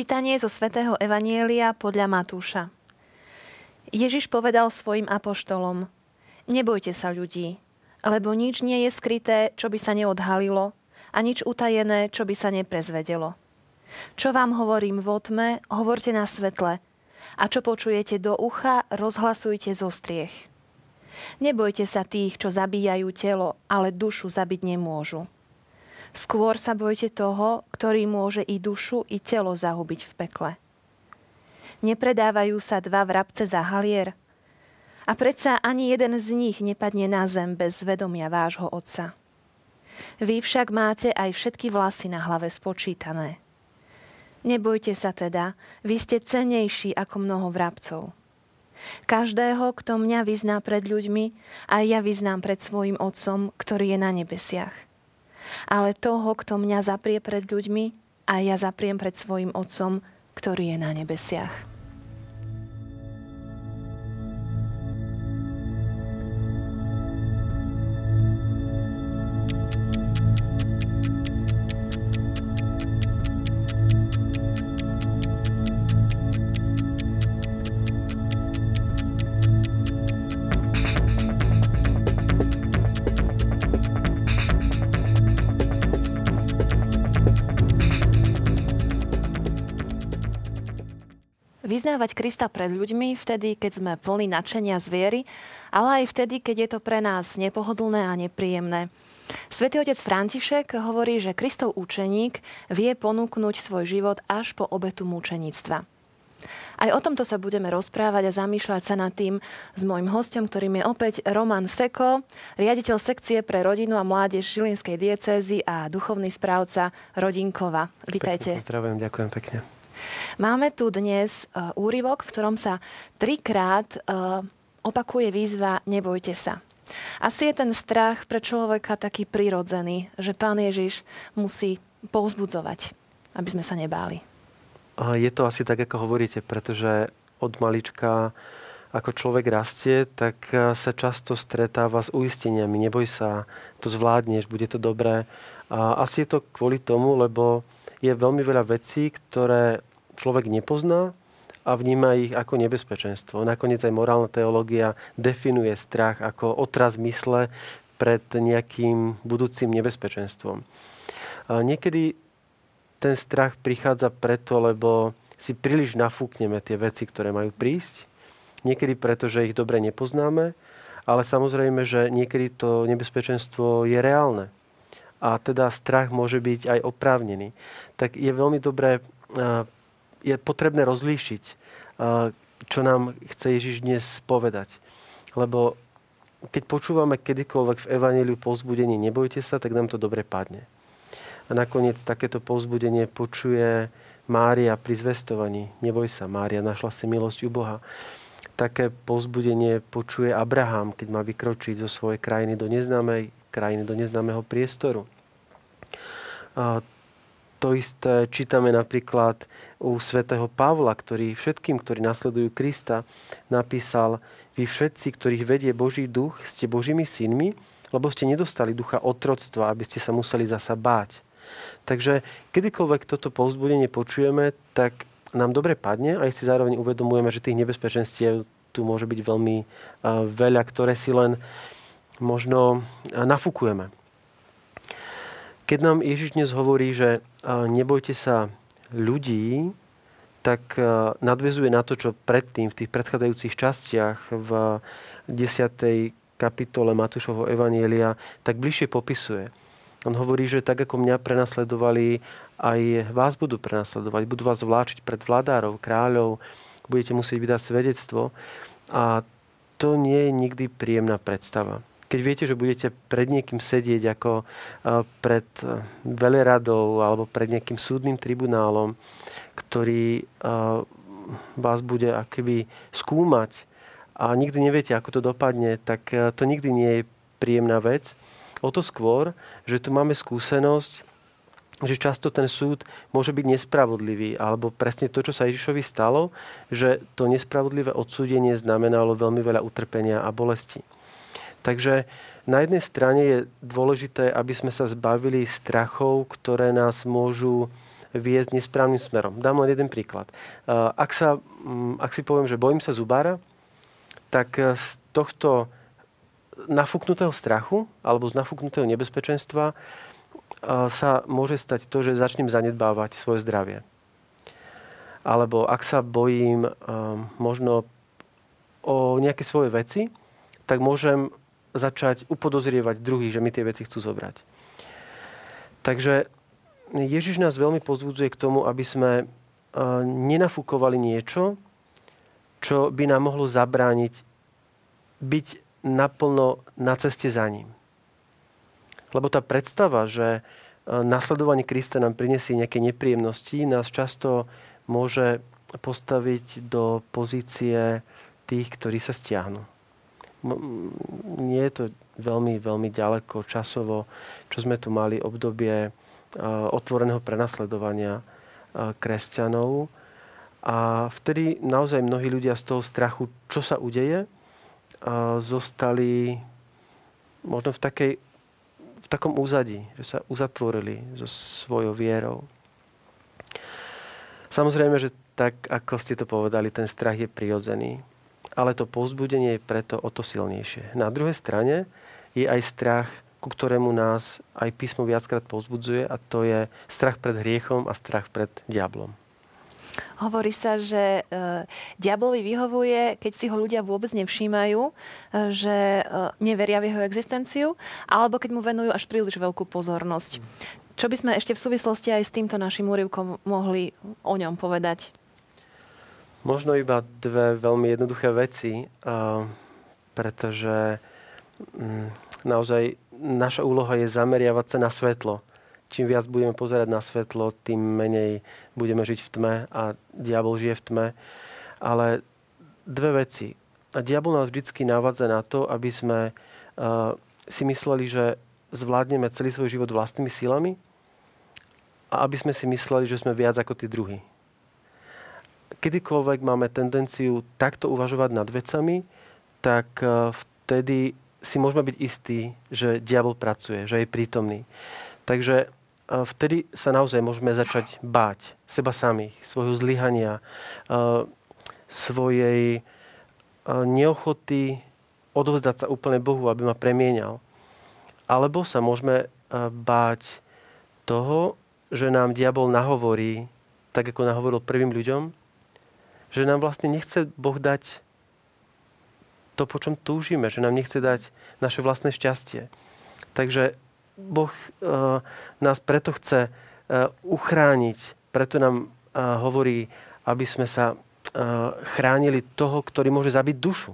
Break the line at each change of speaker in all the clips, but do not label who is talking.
Čítanie zo svätého Evanielia podľa Matúša. Ježiš povedal svojim apoštolom, nebojte sa ľudí, lebo nič nie je skryté, čo by sa neodhalilo, a nič utajené, čo by sa neprezvedelo. Čo vám hovorím vo tme, hovorte na svetle, a čo počujete do ucha, rozhlasujte zo striech. Nebojte sa tých, čo zabíjajú telo, ale dušu zabiť nemôžu. Skôr sa bojte toho, ktorý môže i dušu, i telo zahubiť v pekle. Nepredávajú sa dva vrabce za halier? A predsa ani jeden z nich nepadne na zem bez vedomia vášho otca. Vy však máte aj všetky vlasy na hlave spočítané. Nebojte sa teda, vy ste cenejší ako mnoho vrabcov. Každého, kto mňa vyzná pred ľuďmi, aj ja vyznám pred svojim Otcom, ktorý je na nebesiach. Ale toho, kto mňa zaprie pred ľuďmi, aj ja zapriem pred svojim Otcom, ktorý je na nebesiach. Vyznávať Krista pred ľuďmi vtedy, keď sme plní nadšenia z viery, ale aj vtedy, keď je to pre nás nepohodlné a nepríjemné. Svetý otec František hovorí, že Kristov učeník vie ponúknuť svoj život až po obetu mučeníctva. Aj o tomto sa budeme rozprávať a zamýšľať sa nad tým s môjim hostom, ktorým je opäť Roman Seko, riaditeľ sekcie pre rodinu a mládež Žilinskej diecézy a duchovný správca Rodinkova. Vítajte.
Pozdravujem, ďakujem pekne.
Máme tu dnes e, úryvok, v ktorom sa trikrát e, opakuje výzva Nebojte sa. Asi je ten strach pre človeka taký prirodzený, že pán Ježiš musí povzbudzovať, aby sme sa nebáli.
Je to asi tak, ako hovoríte, pretože od malička, ako človek rastie, tak e, sa často stretáva s uisteniami. Neboj sa, to zvládneš, bude to dobré. A asi je to kvôli tomu, lebo je veľmi veľa vecí, ktoré človek nepozná a vníma ich ako nebezpečenstvo. Nakoniec aj morálna teológia definuje strach ako otraz mysle pred nejakým budúcim nebezpečenstvom. A niekedy ten strach prichádza preto, lebo si príliš nafúkneme tie veci, ktoré majú prísť. Niekedy preto, že ich dobre nepoznáme, ale samozrejme, že niekedy to nebezpečenstvo je reálne. A teda strach môže byť aj oprávnený. Tak je veľmi dobré je potrebné rozlíšiť, čo nám chce Ježiš dnes povedať. Lebo keď počúvame kedykoľvek v Evangeliu povzbudenie nebojte sa, tak nám to dobre padne. A nakoniec takéto povzbudenie počuje Mária pri zvestovaní. Neboj sa, Mária našla si milosť u Boha. Také povzbudenie počuje Abraham, keď má vykročiť zo svojej krajiny do neznámej krajiny, do neznámeho priestoru. To isté čítame napríklad u svätého Pavla, ktorý všetkým, ktorí nasledujú Krista, napísal Vy všetci, ktorých vedie Boží duch, ste Božími synmi, lebo ste nedostali ducha otroctva, aby ste sa museli zasa báť. Takže kedykoľvek toto povzbudenie počujeme, tak nám dobre padne a si zároveň uvedomujeme, že tých nebezpečenstiev tu môže byť veľmi veľa, ktoré si len možno nafúkujeme. Keď nám Ježiš dnes hovorí, že nebojte sa ľudí, tak nadvezuje na to, čo predtým v tých predchádzajúcich častiach v 10. kapitole Matúšovho Evanielia tak bližšie popisuje. On hovorí, že tak ako mňa prenasledovali, aj vás budú prenasledovať. Budú vás vláčiť pred vládárov, kráľov, budete musieť vydať svedectvo. A to nie je nikdy príjemná predstava keď viete, že budete pred niekým sedieť ako pred veleradou alebo pred nejakým súdnym tribunálom, ktorý vás bude akoby skúmať a nikdy neviete, ako to dopadne, tak to nikdy nie je príjemná vec. O to skôr, že tu máme skúsenosť, že často ten súd môže byť nespravodlivý, alebo presne to, čo sa Ježišovi stalo, že to nespravodlivé odsúdenie znamenalo veľmi veľa utrpenia a bolesti. Takže na jednej strane je dôležité, aby sme sa zbavili strachov, ktoré nás môžu viesť nesprávnym smerom. Dám len jeden príklad. Ak, sa, mm, ak si poviem, že bojím sa zubára, tak z tohto nafúknutého strachu alebo z nafúknutého nebezpečenstva sa môže stať to, že začnem zanedbávať svoje zdravie. Alebo ak sa bojím možno o nejaké svoje veci, tak môžem začať upodozrievať druhých, že mi tie veci chcú zobrať. Takže Ježiš nás veľmi pozbudzuje k tomu, aby sme nenafúkovali niečo, čo by nám mohlo zabrániť byť naplno na ceste za ním. Lebo tá predstava, že e, nasledovanie Krista nám prinesie nejaké nepríjemnosti, nás často môže postaviť do pozície tých, ktorí sa stiahnu. Nie je to veľmi, veľmi ďaleko časovo, čo sme tu mali obdobie otvoreného prenasledovania kresťanov. A vtedy naozaj mnohí ľudia z toho strachu, čo sa udeje, zostali možno v, takej, v takom úzadí, že sa uzatvorili so svojou vierou. Samozrejme, že tak, ako ste to povedali, ten strach je prirodzený. Ale to povzbudenie je preto o to silnejšie. Na druhej strane je aj strach, ku ktorému nás aj písmo viackrát povzbudzuje a to je strach pred hriechom a strach pred diablom.
Hovorí sa, že e, diablovi vyhovuje, keď si ho ľudia vôbec nevšímajú, e, že e, neveria v jeho existenciu, alebo keď mu venujú až príliš veľkú pozornosť. Čo by sme ešte v súvislosti aj s týmto našim úrivkom mohli o ňom povedať?
Možno iba dve veľmi jednoduché veci, pretože mm, naozaj naša úloha je zameriavať sa na svetlo čím viac budeme pozerať na svetlo, tým menej budeme žiť v tme a diabol žije v tme. Ale dve veci. A diabol nás vždy navádza na to, aby sme si mysleli, že zvládneme celý svoj život vlastnými silami a aby sme si mysleli, že sme viac ako tí druhí. Kedykoľvek máme tendenciu takto uvažovať nad vecami, tak uh, vtedy si môžeme byť istí, že diabol pracuje, že je prítomný. Takže vtedy sa naozaj môžeme začať báť seba samých, svojho zlyhania, svojej neochoty odovzdať sa úplne Bohu, aby ma premienial. Alebo sa môžeme báť toho, že nám diabol nahovorí, tak ako nahovoril prvým ľuďom, že nám vlastne nechce Boh dať to, po čom túžime, že nám nechce dať naše vlastné šťastie. Takže Boh uh, nás preto chce uh, uchrániť, preto nám uh, hovorí, aby sme sa chránili toho, ktorý môže zabiť dušu.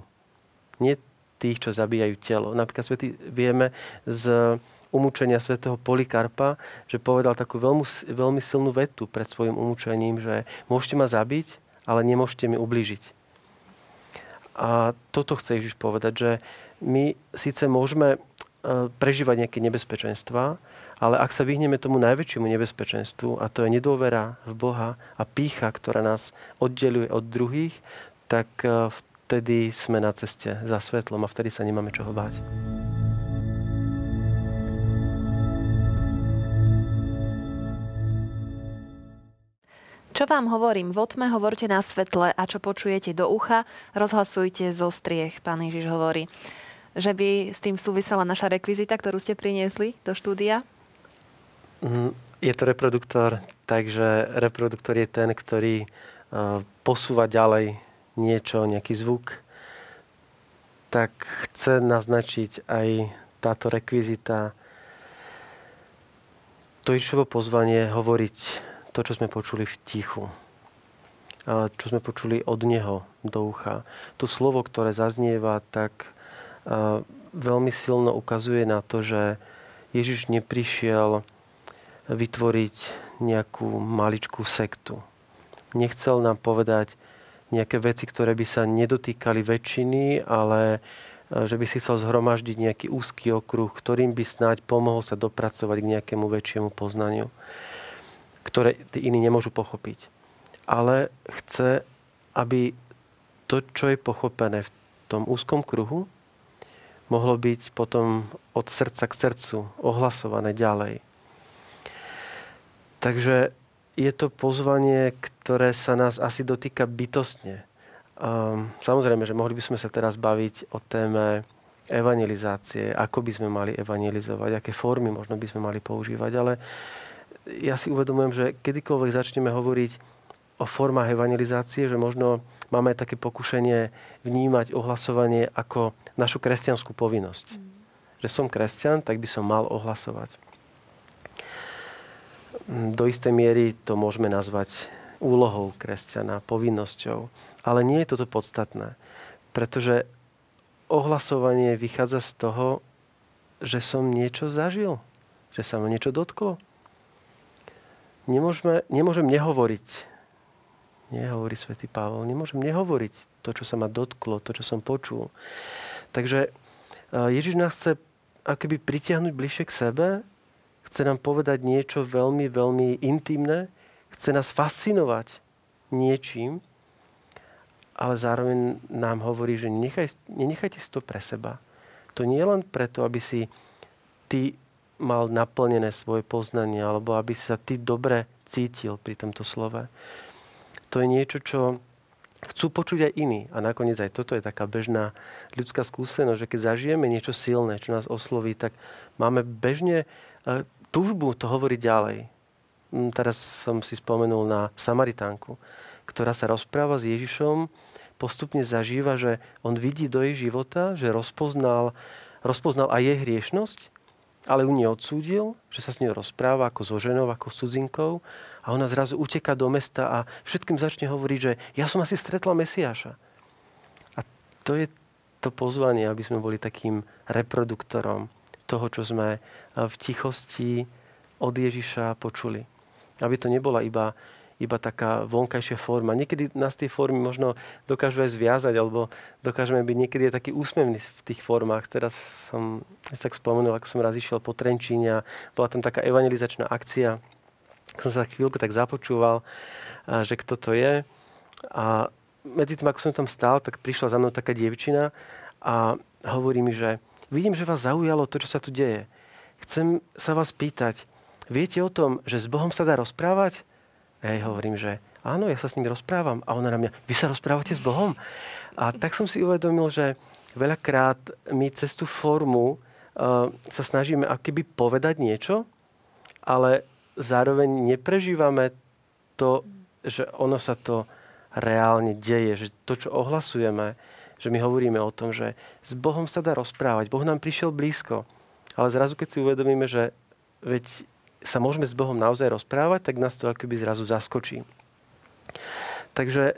Nie tých, čo zabíjajú telo. Napríklad svety, vieme z umúčenia svätého Polikarpa, že povedal takú veľmi, veľmi silnú vetu pred svojim umúčením, že môžete ma zabiť, ale nemôžete mi ublížiť. A toto chce Ježiš povedať, že my síce môžeme E, prežívať nejaké nebezpečenstva, ale ak sa vyhneme tomu najväčšiemu nebezpečenstvu, a to je nedôvera v Boha a pícha, ktorá nás oddeluje od druhých, tak e, vtedy sme na ceste za svetlom a vtedy sa nemáme čoho báť.
Čo vám hovorím v otme, hovorte na svetle a čo počujete do ucha, rozhlasujte zo striech, pán Ježiš hovorí že by s tým súvisela naša rekvizita, ktorú ste priniesli do štúdia?
Mm, je to reproduktor, takže reproduktor je ten, ktorý e, posúva ďalej niečo, nejaký zvuk. Tak chce naznačiť aj táto rekvizita to Ježišovo pozvanie hovoriť to, čo sme počuli v tichu čo sme počuli od Neho do ucha. To slovo, ktoré zaznieva, tak veľmi silno ukazuje na to, že Ježiš neprišiel vytvoriť nejakú maličkú sektu. Nechcel nám povedať nejaké veci, ktoré by sa nedotýkali väčšiny, ale že by si chcel zhromaždiť nejaký úzky okruh, ktorým by snáď pomohol sa dopracovať k nejakému väčšiemu poznaniu, ktoré tí iní nemôžu pochopiť. Ale chce, aby to, čo je pochopené v tom úzkom kruhu, mohlo byť potom od srdca k srdcu ohlasované ďalej. Takže je to pozvanie, ktoré sa nás asi dotýka bytostne. Um, samozrejme, že mohli by sme sa teraz baviť o téme evangelizácie, ako by sme mali evangelizovať, aké formy možno by sme mali používať, ale ja si uvedomujem, že kedykoľvek začneme hovoriť o formách evangelizácie, že možno máme také pokušenie vnímať ohlasovanie ako našu kresťanskú povinnosť. Mm. Že som kresťan, tak by som mal ohlasovať. Do istej miery to môžeme nazvať úlohou kresťana, povinnosťou. Ale nie je toto podstatné, pretože ohlasovanie vychádza z toho, že som niečo zažil, že sa ma niečo dotklo. Nemôžeme, nemôžem nehovoriť, nie hovorí svätý Pavol, nemôžem nehovoriť to, čo sa ma dotklo, to, čo som počul. Takže Ježiš nás chce akoby pritiahnuť bližšie k sebe, chce nám povedať niečo veľmi, veľmi intimné, chce nás fascinovať niečím, ale zároveň nám hovorí, že nechaj, nenechajte si to pre seba. To nie je len preto, aby si ty mal naplnené svoje poznanie, alebo aby sa ty dobre cítil pri tomto slove. To je niečo, čo chcú počuť aj iní. A nakoniec aj toto je taká bežná ľudská skúsenosť, že keď zažijeme niečo silné, čo nás osloví, tak máme bežne e, túžbu to hovoriť ďalej. Mm, teraz som si spomenul na Samaritánku, ktorá sa rozpráva s Ježišom postupne zažíva, že on vidí do jej života, že rozpoznal, rozpoznal aj jej hriešnosť, ale ju neodsúdil, že sa s ňou rozpráva ako so ženou, ako s cudzinkou a ona zrazu uteká do mesta a všetkým začne hovoriť, že ja som asi stretla Mesiáša. A to je to pozvanie, aby sme boli takým reproduktorom toho, čo sme v tichosti od Ježiša počuli. Aby to nebola iba iba taká vonkajšia forma. Niekedy nás tie formy možno dokážu aj zviazať, alebo dokážeme byť niekedy aj taký úsmevný v tých formách. Teraz som si tak spomenul, ako som raz išiel po Trenčíne a bola tam taká evangelizačná akcia. Som sa chvíľku tak započúval, že kto to je. A medzi tým, ako som tam stál, tak prišla za mnou taká dievčina a hovorí mi, že vidím, že vás zaujalo to, čo sa tu deje. Chcem sa vás pýtať, viete o tom, že s Bohom sa dá rozprávať? Ja hovorím, že áno, ja sa s ním rozprávam. A ona na mňa, vy sa rozprávate s Bohom? A tak som si uvedomil, že veľakrát my cez tú formu uh, sa snažíme akoby povedať niečo, ale zároveň neprežívame to, že ono sa to reálne deje, že to, čo ohlasujeme, že my hovoríme o tom, že s Bohom sa dá rozprávať, Boh nám prišiel blízko, ale zrazu keď si uvedomíme, že veď sa môžeme s Bohom naozaj rozprávať, tak nás to akoby zrazu zaskočí. Takže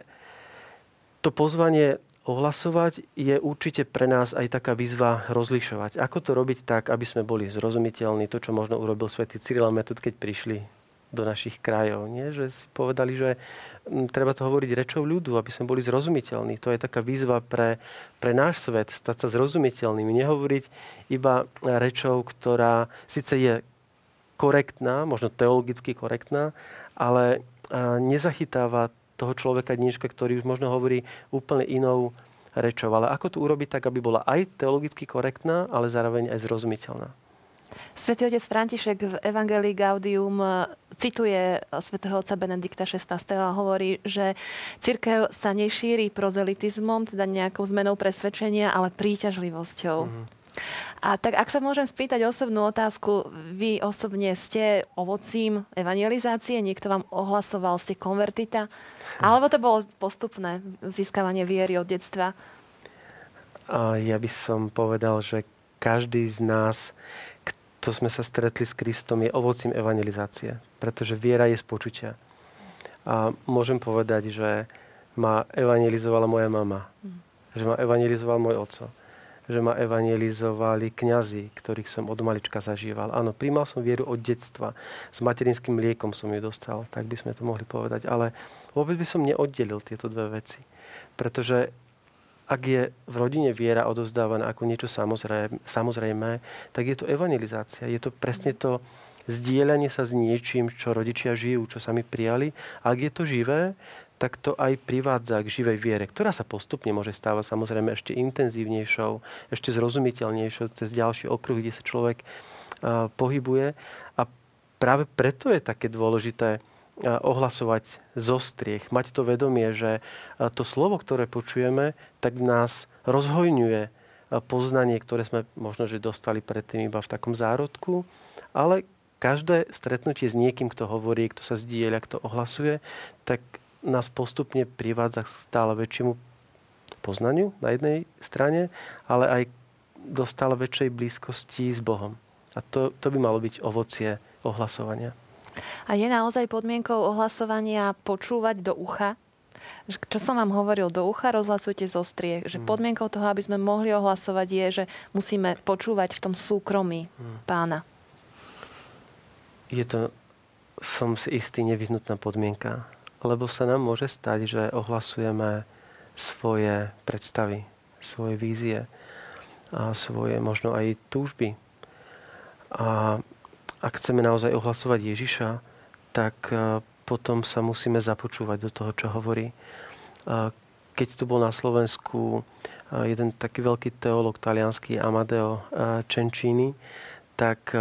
to pozvanie ohlasovať je určite pre nás aj taká výzva rozlišovať. Ako to robiť tak, aby sme boli zrozumiteľní, to, čo možno urobil svätý Cyril a Metod, keď prišli do našich krajov. Nie? Že si povedali, že mm, treba to hovoriť rečou ľudu, aby sme boli zrozumiteľní. To je taká výzva pre, pre náš svet, stať sa zrozumiteľnými. Nehovoriť iba rečou, ktorá síce je korektná, možno teologicky korektná, ale nezachytáva toho človeka dneška, ktorý už možno hovorí úplne inou rečou. Ale ako to urobiť tak, aby bola aj teologicky korektná, ale zároveň aj zrozumiteľná?
Svetý otec František v Evangelii Gaudium e, cituje svätého otca Benedikta XVI. a hovorí, že církev sa nešíri prozelitizmom, teda nejakou zmenou presvedčenia, ale príťažlivosťou. Mm-hmm. A tak ak sa môžem spýtať osobnú otázku, vy osobne ste ovocím evangelizácie? Niekto vám ohlasoval, ste konvertita? Alebo to bolo postupné získavanie viery od detstva?
Ja by som povedal, že každý z nás, kto sme sa stretli s Kristom, je ovocím evangelizácie. Pretože viera je z počutia. A môžem povedať, že ma evangelizovala moja mama. Mm. Že ma evangelizoval môj oco že ma evangelizovali kňazi, ktorých som od malička zažíval. Áno, príjmal som vieru od detstva. S materinským mliekom som ju dostal, tak by sme to mohli povedať. Ale vôbec by som neoddelil tieto dve veci. Pretože ak je v rodine viera odovzdávaná ako niečo samozrejme, samozrejme, tak je to evangelizácia. Je to presne to zdieľanie sa s niečím, čo rodičia žijú, čo sami prijali. Ak je to živé, tak to aj privádza k živej viere, ktorá sa postupne môže stávať samozrejme ešte intenzívnejšou, ešte zrozumiteľnejšou cez ďalšie okruhy, kde sa človek pohybuje. A práve preto je také dôležité ohlasovať zo striech, mať to vedomie, že to slovo, ktoré počujeme, tak nás rozhojňuje poznanie, ktoré sme možno, že dostali predtým iba v takom zárodku, ale každé stretnutie s niekým, kto hovorí, kto sa zdieľa, kto ohlasuje, tak nás postupne privádza k stále väčšiemu poznaniu na jednej strane, ale aj do stále väčšej blízkosti s Bohom. A to, to by malo byť ovocie ohlasovania.
A je naozaj podmienkou ohlasovania počúvať do ucha? Čo som vám hovoril, do ucha rozhlasujte zo striech. Že mm. podmienkou toho, aby sme mohli ohlasovať, je, že musíme počúvať v tom súkromí mm. pána.
Je to, som si istý, nevyhnutná podmienka. Lebo sa nám môže stať, že ohlasujeme svoje predstavy, svoje vízie a svoje možno aj túžby. A ak chceme naozaj ohlasovať Ježiša, tak e, potom sa musíme započúvať do toho, čo hovorí. Keď tu bol na Slovensku e, jeden taký veľký teológ talianský Amadeo e, Cencini, tak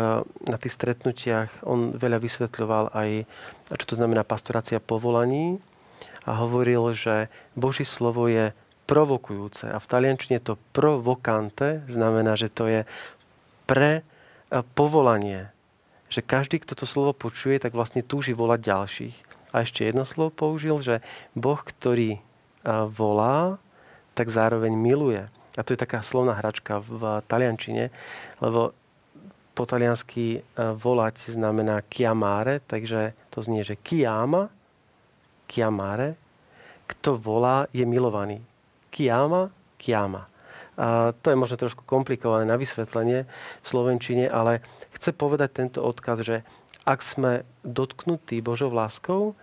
na tých stretnutiach on veľa vysvetľoval aj, čo to znamená pastorácia povolaní a hovoril, že Boží slovo je provokujúce. A v taliančine to provokante znamená, že to je pre povolanie, že každý, kto to slovo počuje, tak vlastne túži volať ďalších. A ešte jedno slovo použil, že Boh, ktorý volá, tak zároveň miluje. A to je taká slovná hračka v taliančine, lebo po taliansky volať znamená chiamare, takže to znie, že chiama, chiamare, kto volá, je milovaný. Chiama, chiama. A to je možno trošku komplikované na vysvetlenie v Slovenčine, ale chce povedať tento odkaz, že ak sme dotknutí Božou láskou,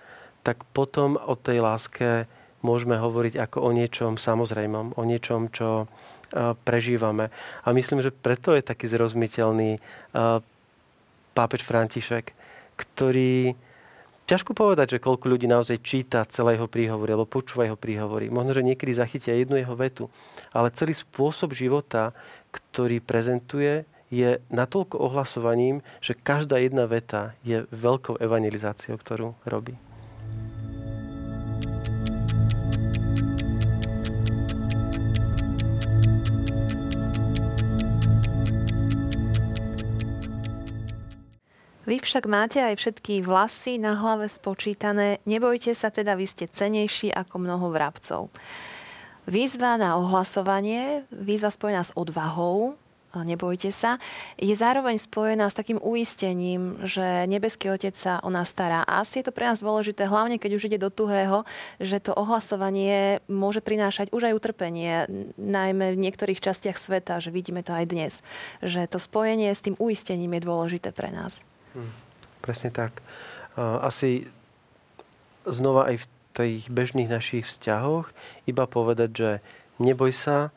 tak potom o tej láske môžeme hovoriť ako o niečom samozrejmom, o niečom, čo prežívame. A myslím, že preto je taký zrozumiteľný pápež František, ktorý Ťažko povedať, že koľko ľudí naozaj číta celé jeho príhovory alebo počúva jeho príhovory. Možno, že niekedy zachytia jednu jeho vetu. Ale celý spôsob života, ktorý prezentuje, je natoľko ohlasovaním, že každá jedna veta je veľkou evangelizáciou, ktorú robí.
Však máte aj všetky vlasy na hlave spočítané. Nebojte sa teda, vy ste cenejší ako mnoho vrabcov. Výzva na ohlasovanie, výzva spojená s odvahou, nebojte sa, je zároveň spojená s takým uistením, že nebeský Otec sa o nás stará. A asi je to pre nás dôležité, hlavne keď už ide do tuhého, že to ohlasovanie môže prinášať už aj utrpenie, najmä v niektorých častiach sveta, že vidíme to aj dnes. Že to spojenie s tým uistením je dôležité pre nás.
Presne tak. Asi znova aj v tých bežných našich vzťahoch iba povedať, že neboj sa,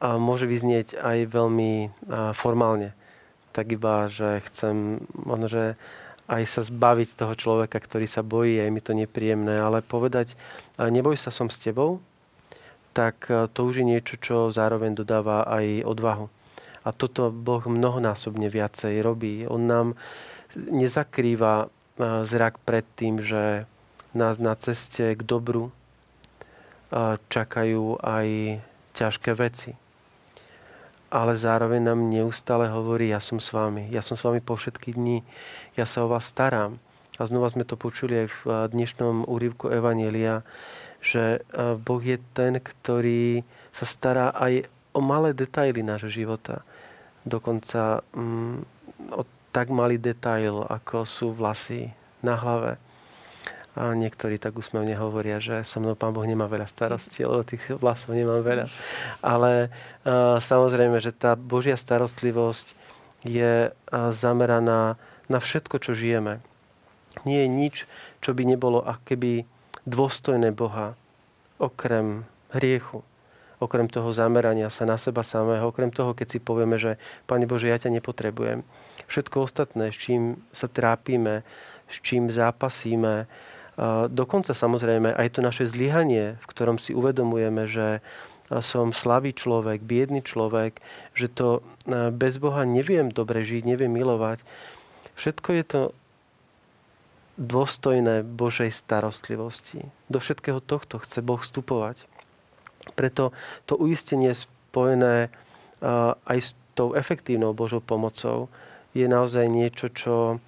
a môže vyznieť aj veľmi formálne. Tak iba, že chcem možno, že aj sa zbaviť toho človeka, ktorý sa bojí, aj mi to nepríjemné, ale povedať, neboj sa, som s tebou, tak to už je niečo, čo zároveň dodáva aj odvahu. A toto Boh mnohonásobne viacej robí. On nám nezakrýva zrak pred tým, že nás na ceste k dobru čakajú aj ťažké veci. Ale zároveň nám neustále hovorí, ja som s vami, ja som s vami po všetky dni, ja sa o vás starám. A znova sme to počuli aj v dnešnom úrivku Evanielia, že Boh je ten, ktorý sa stará aj o malé detaily nášho života. Dokonca mm, tak malý detail, ako sú vlasy na hlave. A niektorí tak úsmevne hovoria, že so mnou pán Boh nemá veľa starostí, lebo tých vlasov nemám veľa. Ale uh, samozrejme, že tá Božia starostlivosť je uh, zameraná na všetko, čo žijeme. Nie je nič, čo by nebolo akéby dôstojné Boha, okrem hriechu okrem toho zamerania sa na seba samého, okrem toho, keď si povieme, že Pane Bože, ja ťa nepotrebujem. Všetko ostatné, s čím sa trápime, s čím zápasíme, dokonca samozrejme aj to naše zlyhanie, v ktorom si uvedomujeme, že som slabý človek, biedný človek, že to bez Boha neviem dobre žiť, neviem milovať. Všetko je to dôstojné Božej starostlivosti. Do všetkého tohto chce Boh vstupovať. Preto to uistenie spojené aj s tou efektívnou Božou pomocou je naozaj niečo, čo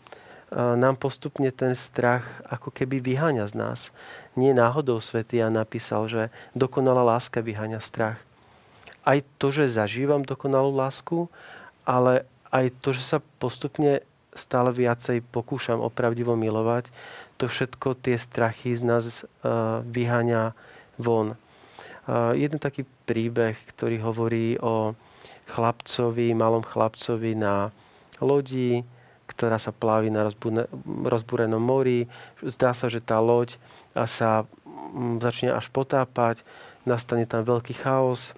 nám postupne ten strach ako keby vyháňa z nás. Nie náhodou svätý Jan napísal, že dokonalá láska vyháňa strach. Aj to, že zažívam dokonalú lásku, ale aj to, že sa postupne stále viacej pokúšam opravdivo milovať, to všetko tie strachy z nás vyháňa von. Jeden taký príbeh, ktorý hovorí o chlapcovi, malom chlapcovi na lodi, ktorá sa plaví na rozbúrenom mori. Zdá sa, že tá loď sa mm, začne až potápať, nastane tam veľký chaos,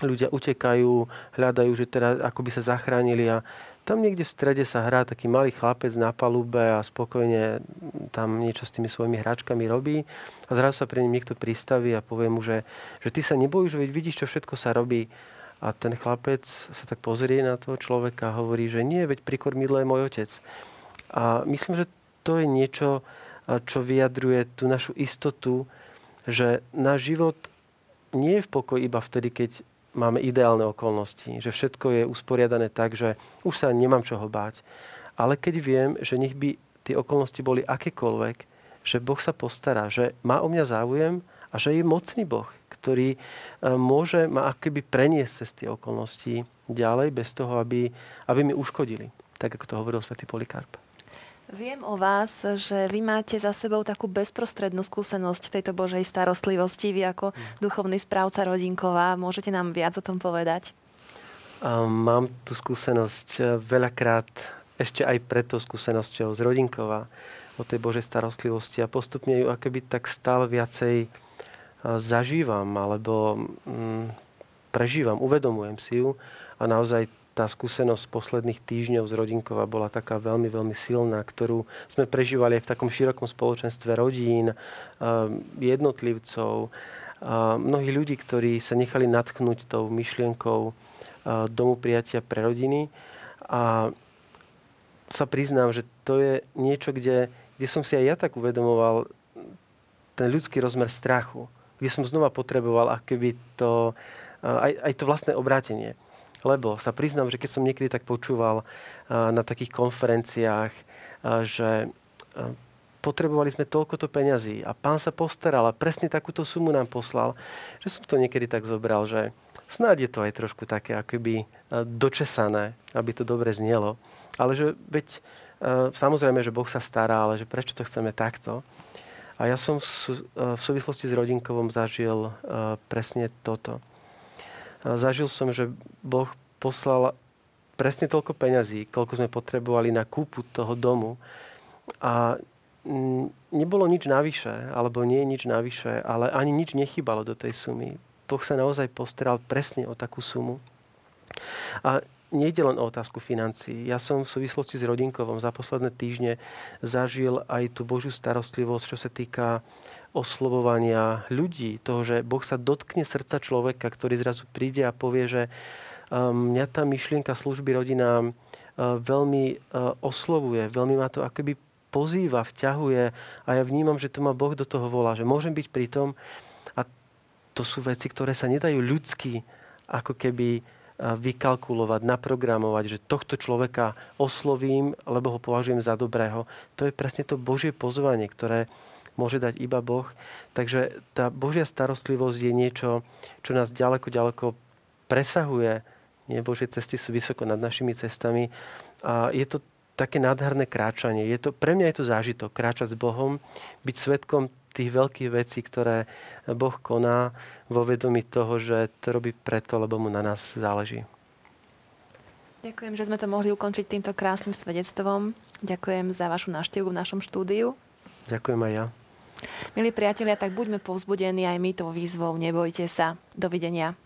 ľudia utekajú, hľadajú, že teda ako by sa zachránili a tam niekde v strede sa hrá taký malý chlapec na palube a spokojne tam niečo s tými svojimi hračkami robí. A zrazu sa pre ním niekto pristaví a povie mu, že, že ty sa nebojíš, veď vidíš, čo všetko sa robí. A ten chlapec sa tak pozrie na toho človeka a hovorí, že nie, veď pri kormidle je môj otec. A myslím, že to je niečo, čo vyjadruje tú našu istotu, že náš život nie je v pokoji iba vtedy, keď máme ideálne okolnosti, že všetko je usporiadané tak, že už sa nemám čoho báť. Ale keď viem, že nech by tie okolnosti boli akékoľvek, že Boh sa postará, že má o mňa záujem a že je mocný Boh, ktorý e, môže ma akoby preniesť cez tie okolnosti ďalej, bez toho, aby, aby mi uškodili. Tak, ako to hovoril svätý Polikarp.
Viem o vás, že vy máte za sebou takú bezprostrednú skúsenosť tejto Božej starostlivosti. Vy ako mm. duchovný správca rodinková, môžete nám viac o tom povedať?
Mám tú skúsenosť e, veľakrát, ešte aj pred tou skúsenosťou z rodinkova, o tej Božej starostlivosti a postupne ju akoby tak stále viacej zažívam alebo mm, prežívam, uvedomujem si ju a naozaj tá skúsenosť posledných týždňov z Rodinkova bola taká veľmi, veľmi silná, ktorú sme prežívali aj v takom širokom spoločenstve rodín, jednotlivcov, mnohí ľudí, ktorí sa nechali natknúť tou myšlienkou domu prijatia pre rodiny. A sa priznám, že to je niečo, kde, kde som si aj ja tak uvedomoval ten ľudský rozmer strachu kde som znova potreboval akoby to, aj, aj to vlastné obrátenie. Lebo sa priznám, že keď som niekedy tak počúval na takých konferenciách, že potrebovali sme toľkoto peňazí a pán sa postaral a presne takúto sumu nám poslal, že som to niekedy tak zobral, že snáď je to aj trošku také akoby dočesané, aby to dobre znelo. Ale že veď samozrejme, že Boh sa stará, ale že prečo to chceme takto. A ja som v súvislosti s rodinkovom zažil presne toto. Zažil som, že Boh poslal presne toľko peňazí, koľko sme potrebovali na kúpu toho domu. A nebolo nič navyše, alebo nie je nič navyše, ale ani nič nechybalo do tej sumy. Boh sa naozaj postaral presne o takú sumu. A nejde len o otázku financií. Ja som v súvislosti s Rodinkovom za posledné týždne zažil aj tú Božiu starostlivosť, čo sa týka oslovovania ľudí, toho, že Boh sa dotkne srdca človeka, ktorý zrazu príde a povie, že um, mňa tá myšlienka služby rodinám uh, veľmi uh, oslovuje, veľmi ma to akoby pozýva, vťahuje a ja vnímam, že to ma Boh do toho volá, že môžem byť pri tom a to sú veci, ktoré sa nedajú ľudsky ako keby vykalkulovať, naprogramovať, že tohto človeka oslovím, lebo ho považujem za dobrého. To je presne to Božie pozvanie, ktoré môže dať iba Boh. Takže tá Božia starostlivosť je niečo, čo nás ďaleko, ďaleko presahuje. Nie, Božie cesty sú vysoko nad našimi cestami. A je to také nádherné kráčanie. Je to, pre mňa je to zážitok, kráčať s Bohom, byť svetkom tých veľkých vecí, ktoré Boh koná vo vedomí toho, že to robí preto, lebo mu na nás záleží.
Ďakujem, že sme to mohli ukončiť týmto krásnym svedectvom. Ďakujem za vašu návštevu v našom štúdiu.
Ďakujem aj ja.
Milí priatelia, tak buďme povzbudení aj my tou výzvou. Nebojte sa. Dovidenia.